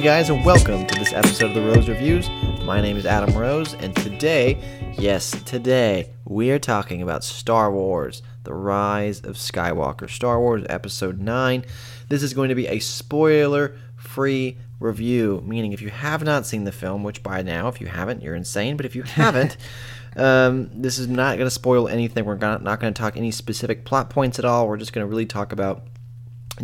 Hey guys, and welcome to this episode of the Rose Reviews. My name is Adam Rose, and today, yes, today, we are talking about Star Wars The Rise of Skywalker, Star Wars Episode 9. This is going to be a spoiler free review, meaning if you have not seen the film, which by now, if you haven't, you're insane, but if you haven't, um, this is not going to spoil anything. We're not, not going to talk any specific plot points at all. We're just going to really talk about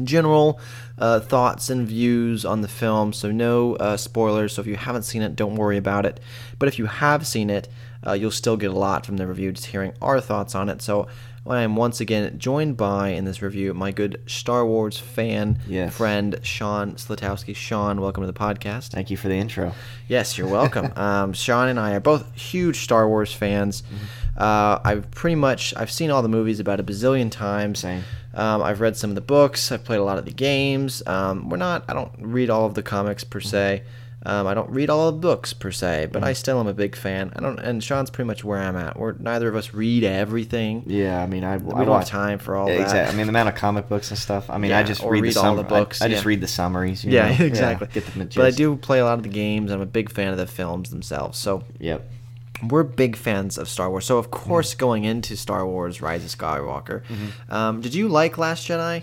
general uh, thoughts and views on the film. So, no uh, spoilers. So, if you haven't seen it, don't worry about it. But if you have seen it, uh, you'll still get a lot from the review, just hearing our thoughts on it. So, I am once again joined by, in this review, my good Star Wars fan Yes. friend, Sean Slitowski. Sean, welcome to the podcast. Thank you for the intro. Yes, you're welcome. um, Sean and I are both huge Star Wars fans. Uh, I've pretty much I've seen all the movies about a bazillion times. Same. Um, I've read some of the books. I've played a lot of the games. Um, we're not. I don't read all of the comics per se. Um, I don't read all of the books per se, but I still am a big fan. I don't. And Sean's pretty much where I'm at. We're neither of us read everything. Yeah, I mean, I, We I don't watch, have time for all Exactly. that. I mean, the amount of comic books and stuff. I mean, Yeah, I just read, read the all sum- the books, I, I just yeah. read the summaries. you Yeah, know? exactly. get the but I do play a lot of the games. I'm a big fan of the films themselves. So Yep. We're big fans of Star Wars. So of course, Mm-hmm. going into Star Wars: Rise of Skywalker, um, did you like Last Jedi?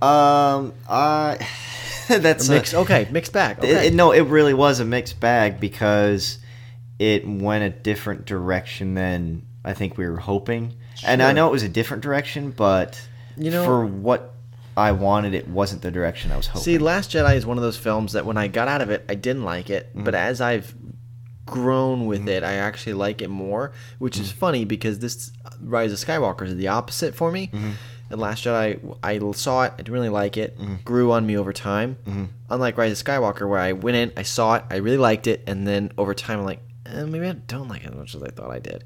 Um, I. that's a- Mixed. Okay, mixed bag. Okay. it- no, it really was a mixed bag because it went a different direction than I think we were hoping. And I know it was a different direction, but You know- for what I wanted, it wasn't the direction I was hoping. See, Last Jedi is one of those films that when I got out of it, I didn't like it, Mm-hmm. but as I've grown with it, I actually like it more, which Mm-hmm. is funny because this Rise of Skywalker is the opposite for me. Mm-hmm. And Last Jedi, I saw it, I didn't really like it, Mm-hmm. grew on me over time. Unlike Rise of Skywalker, where I went in, I saw it, I really liked it, and then over time, I'm like, eh, maybe I don't like it as much as I thought I did.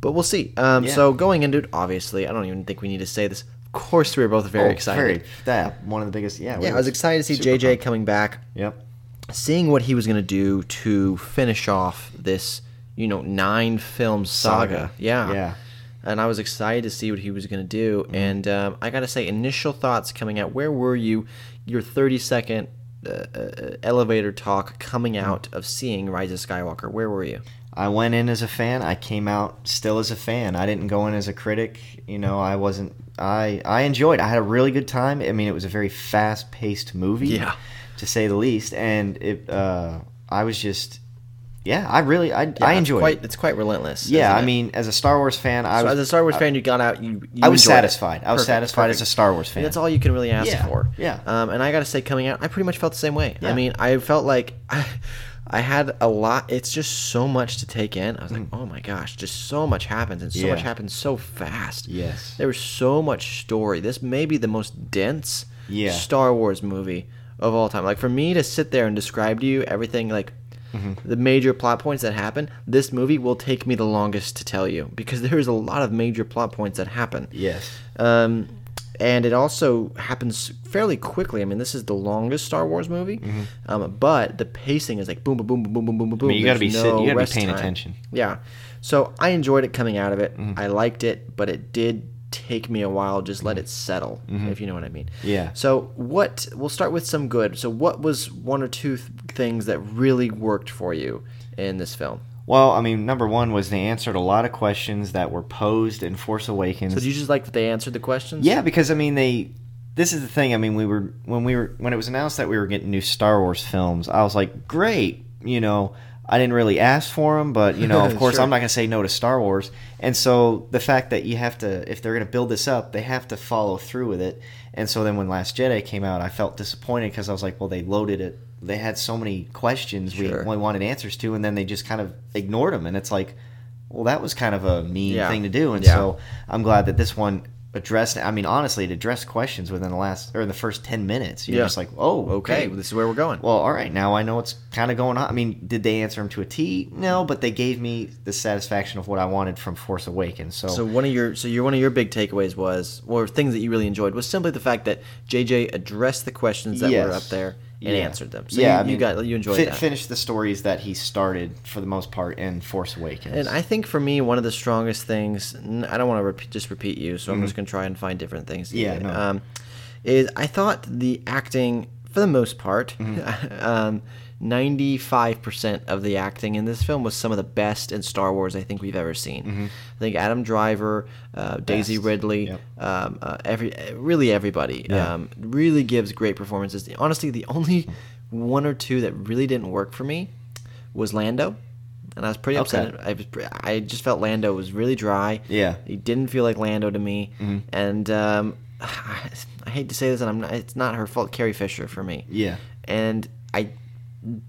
But we'll see. Um, Yeah. So going into it, obviously, I don't even think we need to say this. Of course, we were both very Oh, excited. Very, that one of the biggest. Yeah. yeah, I was excited to see JJ pumped. coming back Yep. Seeing what he was going to do to finish off this, you know, nine film saga. Saga. Yeah. Yeah. And I was excited to see what he was going to do. And um, I got to say, initial thoughts coming out. Where were you? Your 30 second uh, uh, elevator talk coming out of seeing Rise of Skywalker. Where were you? I went in as a fan. I came out still as a fan. I didn't go in as a critic. You know, I wasn't. I I enjoyed. I had a really good time. I mean, it was a very fast paced movie, Yeah. To say the least. And it, uh, I was just, yeah, I really, I, I Yeah, it's enjoyed. Quite, it. it's quite relentless. Yeah, I mean, as a Star Wars fan, I so was as a Star Wars fan, you got out. You, you I was enjoyed it. satisfied. I was Perfect, satisfied as a Star Wars fan. That's all you can really ask Yeah, for. yeah. Um, and I got to say, coming out, I pretty much felt the same way. Yeah. I mean, I felt like I, I had a lot. It's just so much to take in. I was like, oh my gosh, just so much happens, and so Mm. Yeah. much happens so fast. Yes. There was so much story. This may be the most dense Yeah. Star Wars movie of all time. Like for me to sit there and describe to you everything, like. Mm-hmm. The major plot points that happen, this movie will take me the longest to tell you because there is a lot of major plot points that happen. Yes. Um, and it also happens fairly quickly. I mean, this is the longest Star Wars movie, um, but the pacing is like boom, boom, boom, boom, boom, boom, boom, boom. Mm-hmm. I mean, you gotta There's be sit- you gotta be paying time. attention. Yeah. So I enjoyed it coming out of it. Mm-hmm. I liked it, but it did take me a while. Just let it settle, if you know what I mean. Mm-hmm. Yeah. So what? We'll start with some good. So what was one or two th- things that really worked for you in this film? Well, I mean, number one was they answered a lot of questions that were posed in Force Awakens. So did you just like that they answered the questions? Yeah, because I mean they. This is the thing. I mean, we were when we were when it was announced that we were getting new Star Wars films. I was like, great. You know, I didn't really ask for them, but you know, of course, Sure. I'm not gonna say no to Star Wars. And so the fact that you have to, if they're gonna build this up, they have to follow through with it. And so then when Last Jedi came out, I felt disappointed because I was like, well, they loaded it. They had so many questions Sure. we, we wanted answers to, and then they just kind of ignored them. And it's like, well, that was kind of a mean Yeah. thing to do. And Yeah. so I'm glad that this one addressed. I mean, honestly, it addressed questions within the last or in the first ten minutes. You're Yeah. just like, oh, Okay, okay. this is where we're going. Well, all right. Now I know what's kind of going on. I mean, did they answer them to a T? No, but they gave me the satisfaction of what I wanted from Force Awakens. So, So one of your so your one of your big takeaways was or things that you really enjoyed was simply the fact that JJ addressed the questions that were up there and Yeah. answered them. So yeah, you, I mean, you got you enjoyed that. Finish the stories that he started for the most part in Force Awakens. And I think for me, one of the strongest things I don't want to repeat, just repeat you, so I'm just going to try and find different things. Mm-hmm. Yeah, no. Um, is I thought the acting, for the most part, Mm-hmm. um, 95% of the acting in this film was some of the best in Star Wars I think we've ever seen. I think Adam Driver, uh, Daisy Mm-hmm. Ridley, Yep. um, uh, every really everybody Yeah. um, really gives great performances. Honestly, the only one or two that really didn't work for me was Lando. And I was pretty upset. Okay. I, was, I just felt Lando was really dry. Yeah. He didn't feel like Lando to me. Mm-hmm. And um, I hate to say this, and I'm not, it's not her fault. Carrie Fisher for me. Yeah. And I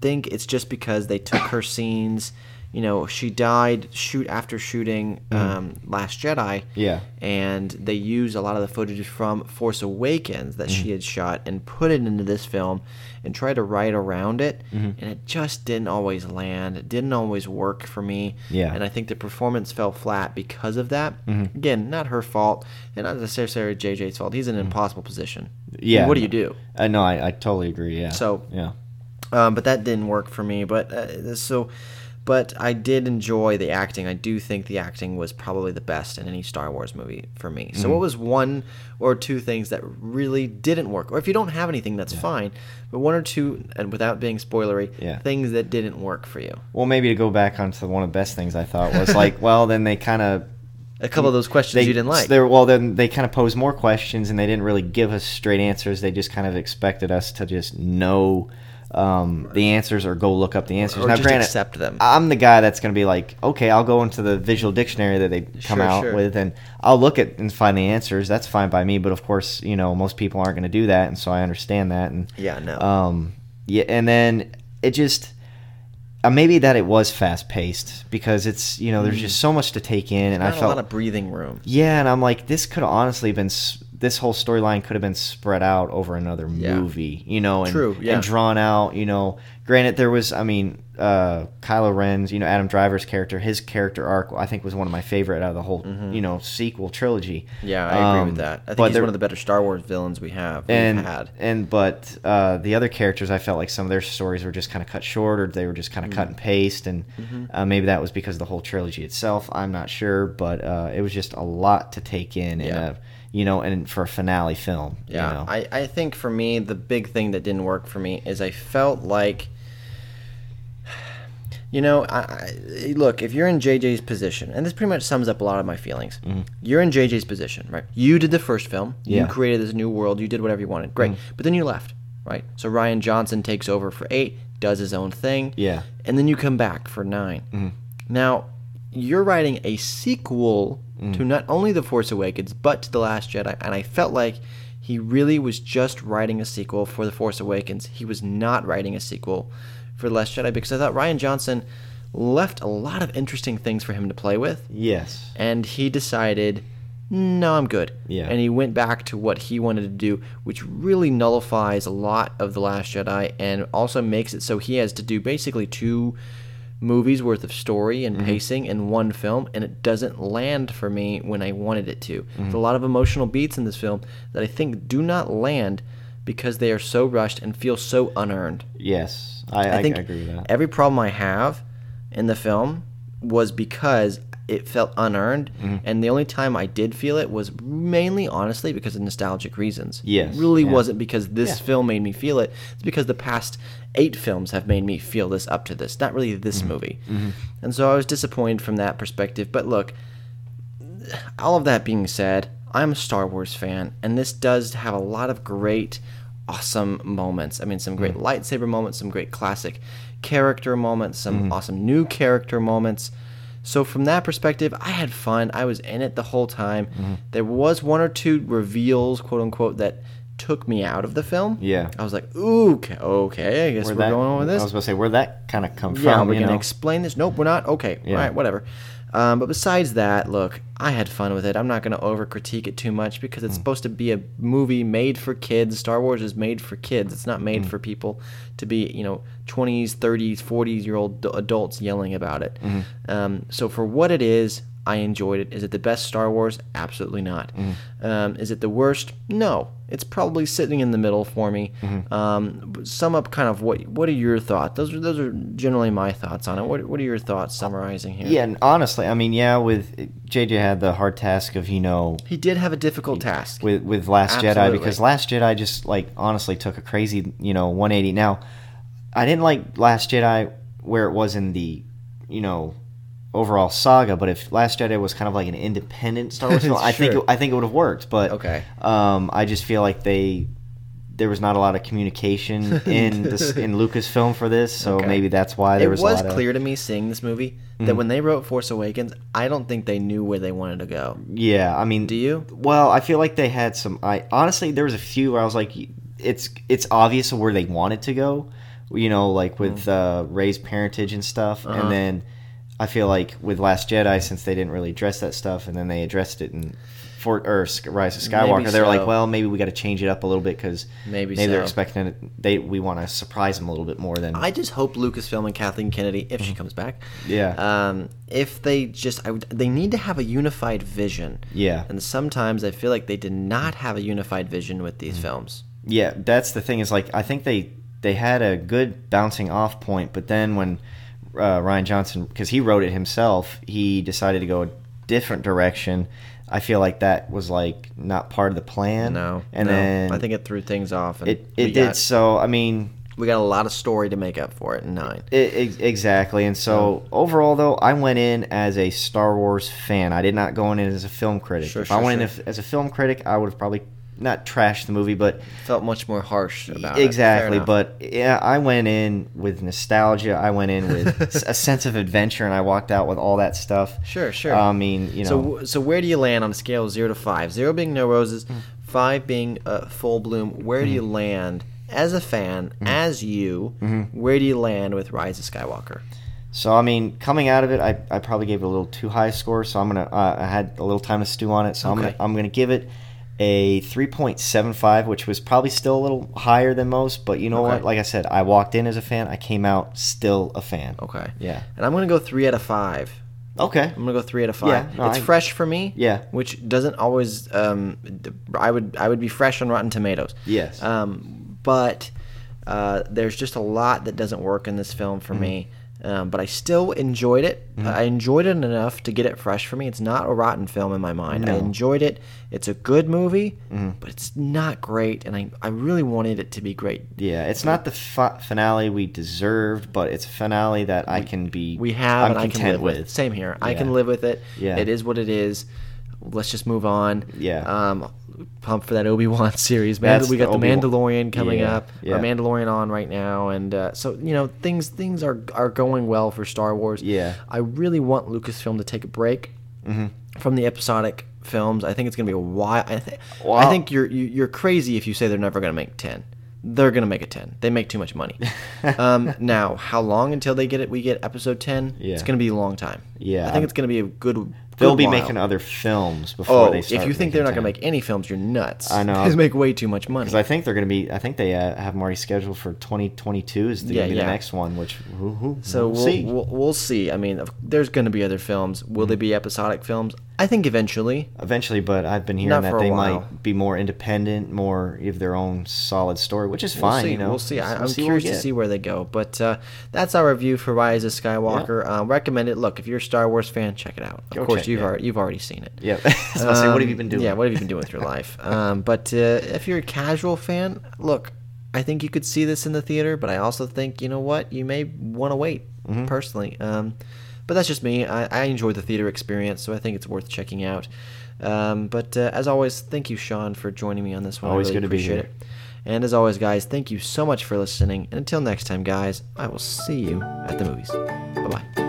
think it's just because they took her scenes. You know, she died shoot after shooting um, Last Jedi. Mm-hmm. Yeah. And they used a lot of the footage from Force Awakens that Mm-hmm. she had shot and put it into this film and tried to write around it. Mm-hmm. And it just didn't always land. It didn't always work for me. Yeah. And I think the performance fell flat because of that. Mm-hmm. Again, not her fault, and not necessarily JJ's fault. He's in an impossible position. Mm-hmm. Yeah. What do you do? Uh, no, I, I totally agree. Yeah. So- yeah. Um, but that didn't work for me. But uh, so, but I did enjoy the acting. I do think the acting was probably the best in any Star Wars movie for me. Mm-hmm. So, what was one or two things that really didn't work? Or if you don't have anything, that's fine. But one or two, and without being spoilery, Yeah. things that didn't work for you. Well, maybe to go back onto one of the best things I thought was like, well, then they kind of A couple of those questions they you didn't like. Well, then they kind of posed more questions, and they didn't really give us straight answers. They just kind of expected us to just know um, the answers or go look up the answers. Or now, just granted, accept them. I'm the guy that's going to be like, okay, I'll go into the visual dictionary that they come Sure, out sure. with, and I'll look at and find the answers. That's fine by me. But of course, you know, most people aren't going to do that, and so I understand that. And Yeah, no. um, yeah, and then it just uh, maybe that it was fast paced because it's you know there's just so much to take in, and. Not I a felt lot of breathing room. yeah, and I'm like, this could have honestly been s- this whole storyline could have been spread out over another Yeah. movie, you know, and, True, yeah. and drawn out, you know. Granted, there was, I mean, uh, Kylo Ren's, you know, Adam Driver's character, his character arc, I think was one of my favorite out of the whole, you know, sequel trilogy. Mm-hmm. Yeah, I agree Um, with that. I think but he's there- one of the better Star Wars villains we have. And had. and but uh, the other characters, I felt like some of their stories were just kind of cut short, or they were just kind Mm-hmm. of cut and paste, and uh, maybe that was because of the whole trilogy itself. I'm not sure, but uh, it was just a lot to take in, Yeah. a, you know, and for a finale film. Yeah, you know? I, I think for me, the big thing that didn't work for me is I felt like, you know, I, I, look, if you're in JJ's position, and this pretty much sums up a lot of my feelings, mm-hmm. you're in JJ's position, right? You did the first film, you created this new world, you did whatever you wanted, great, mm-hmm. but then you left, right? So Rian Johnson takes over for eight, does his own thing, Yeah. and then you come back for 9 mm-hmm. Now, you're writing a sequel to mm. not only The Force Awakens, but to The Last Jedi, and I felt like he really was just writing a sequel for The Force Awakens. He was not writing a sequel for The Last Jedi because I thought Rian Johnson left a lot of interesting things for him to play with, yes, and he decided, no, I'm good. Yeah. And he went back to what he wanted to do, which really nullifies a lot of The Last Jedi and also makes it so he has to do basically two movies worth of story and mm-hmm. pacing in one film, and it doesn't land for me when I wanted it to. There's a mm-hmm. lot of emotional beats in this film that I think do not land because they are so rushed and feel so unearned. yes, I, I, I think agree with that. every problem I have in the film was because it felt unearned, Mm-hmm. and the only time I did feel it was mainly, honestly, because of nostalgic reasons. Yes, it really yeah. wasn't because this Yeah. film made me feel it. It's because the past eight films have made me feel this up to this, not really this Mm-hmm. movie. And so I was disappointed from that perspective. But look, all of that being said, I'm a Star Wars fan, and this does have a lot of great, awesome moments. I mean, some great lightsaber moments, some great classic character moments, some awesome new character moments. So from that perspective, I had fun. I was in it the whole time. Mm-hmm. There was one or two reveals, quote unquote, that took me out of the film. Yeah. I was like, ooh, okay, okay I guess Where we're that- going with this. I was going to say where'd that kind of come Yeah, from. we're gonna explain this. Nope, we're not. Okay, Yeah. all right, whatever. Um, but besides that, look, I had fun with it. I'm not gonna over critique it too much because Mm. it's supposed to be a movie made for kids. Star Wars is made for kids. It's not Mm. made for people to be, you know, 20s, 30s, 40s year old adults yelling about it. Mm-hmm. Um, so for what it is, I enjoyed it. Is it the best Star Wars? Absolutely not. Mm-hmm. Um, is it the worst? No. It's probably sitting in the middle for me. Mm-hmm. Um, sum up kind of what what are your thoughts? Those are those are generally my thoughts on it. What what are your thoughts summarizing here? Yeah, and honestly, I mean, yeah, with JJ had the hard task of you know He did have a difficult task. with with Last Jedi because Last Jedi just like honestly took a crazy you know 180. Now, I didn't like Last Jedi where it was in the you know overall saga, but if Last Jedi was kind of like an independent Star Wars film, I think it, I think it would have worked. But Okay. um, I just feel like they there was not a lot of communication in this in Lucasfilm for this, so Okay. maybe that's why there it was, was, a lot of, Mm-hmm. clear to me seeing this movie that when they wrote Force Awakens, I don't think they knew where they wanted to go. Yeah, I mean, Do you? Well, I feel like they had some. I honestly, there was a few where I was like, it's it's obvious where they wanted to go. You know, like with uh, Rey's parentage and stuff. Uh-huh. and then I feel like with Last Jedi, since they didn't really address that stuff, and then they addressed it in Fort or Rise of Skywalker, Maybe they were like, well, maybe we got to change it up a little bit because Maybe maybe they're expecting it. They we want to surprise them a little bit more than I just hope Lucasfilm and Kathleen Kennedy, if Mm-hmm. she comes back, yeah um, if they just, I they need to have a unified vision. yeah And sometimes I feel like they did not have a unified vision with these films. Yeah, that's the thing. Is like I think they they had a good bouncing off point, but then when uh, Rian Johnson, because he wrote it himself, he decided to go a different direction. I feel like that was like not part of the plan. No, and no. then I think it threw things off. And it it did. got- So I mean, we got a lot of story to make up for it in nine. it, ex- exactly. And so overall, though, I went in as a Star Wars fan. I did not go in as a film critic. Sure, if sure, I went sure. in as a film critic, I would have probably not trash the movie, but Felt much more harsh about it. Exactly but yeah i went in with nostalgia i went in with a sense of adventure and i walked out with all that stuff Sure, sure. i mean you know So, so where do you land on a scale of zero to five? Zero being no roses, five being uh, full bloom. Where do you land as a fan, as you? Where do you land with Rise of Skywalker? so i mean coming out of it i, I probably gave it a little too high a score so i'm gonna uh, i had a little time to stew on it so i'm gonna i'm gonna give it a 3.75 which was probably still a little higher than most but you know Okay. what like i said i walked in as a fan i came out still a fan Okay. yeah And I'm gonna go three out of five. okay I'm gonna go three out of five. Yeah, no, it's I- fresh for me. Yeah. Which doesn't always. Um, I would I would be fresh on Rotten Tomatoes. yes Um, but uh, there's just a lot that doesn't work in this film for me. Um, but I still enjoyed it. I enjoyed it enough to get it fresh for me. It's not a rotten film in my mind. I enjoyed it. It's a good movie, but it's not great. And I, I really wanted it to be great. Yeah, it's not the fi- finale we deserved, but it's a finale that I can be. We have I'm and I can content live with. Same here. I can live with it. Yeah. It is what it is. Let's just move on. Yeah. Um, pump for that Obi Wan series. That's Man, we got the Obi-Wan- Mandalorian coming Yeah, up. yeah. Or Mandalorian on right now, and uh, so you know things things are are going well for Star Wars. Yeah. I really want Lucasfilm to take a break from the episodic films. I think it's gonna be a while. I, th- I think you're you, you're crazy if you say they're never gonna make ten. They're gonna make a ten. They make too much money. um, now, how long until they get it? We get episode ten. Yeah. It's gonna be a long time. Yeah, I think I'm- it's gonna be a good. They'll be while. making other films before Oh, they start. if you think they're not gonna make any films, you're nuts. I know. They make way too much money. Because I think they're going to be. I think they uh, have them already scheduled for 2022 is the, Yeah, gonna be yeah. the next one. Which who, who, So we'll, we'll, see. We'll, we'll see. I mean, there's going to be other films. Will they be episodic films? I think eventually. Eventually, but I've been hearing Not that they while. might be more independent, more of their own solid story, which is We'll fine. see. You know, We'll see. I, We'll I'm see curious to see where they go. But uh, that's our review for Rise of Skywalker. Uh, recommend it. Look, if you're a Star Wars fan, check it out. Of Go course, check- you've yeah. already you've already seen it. Yeah, was say, what have you Um, been doing? Yeah, what have you been doing with your life? Um, but uh, if you're a casual fan, look, I think you could see this in the theater, but I also think you know what, you may want to wait Mm-hmm. personally. Um, but that's just me. I, I enjoy the theater experience, so I think it's worth checking out. Um, but uh, as always, thank you, Sean, for joining me on this one. Always really good to be appreciate here. it. And as always, guys, thank you so much for listening. And until next time, guys, I will see you at the movies. Bye bye.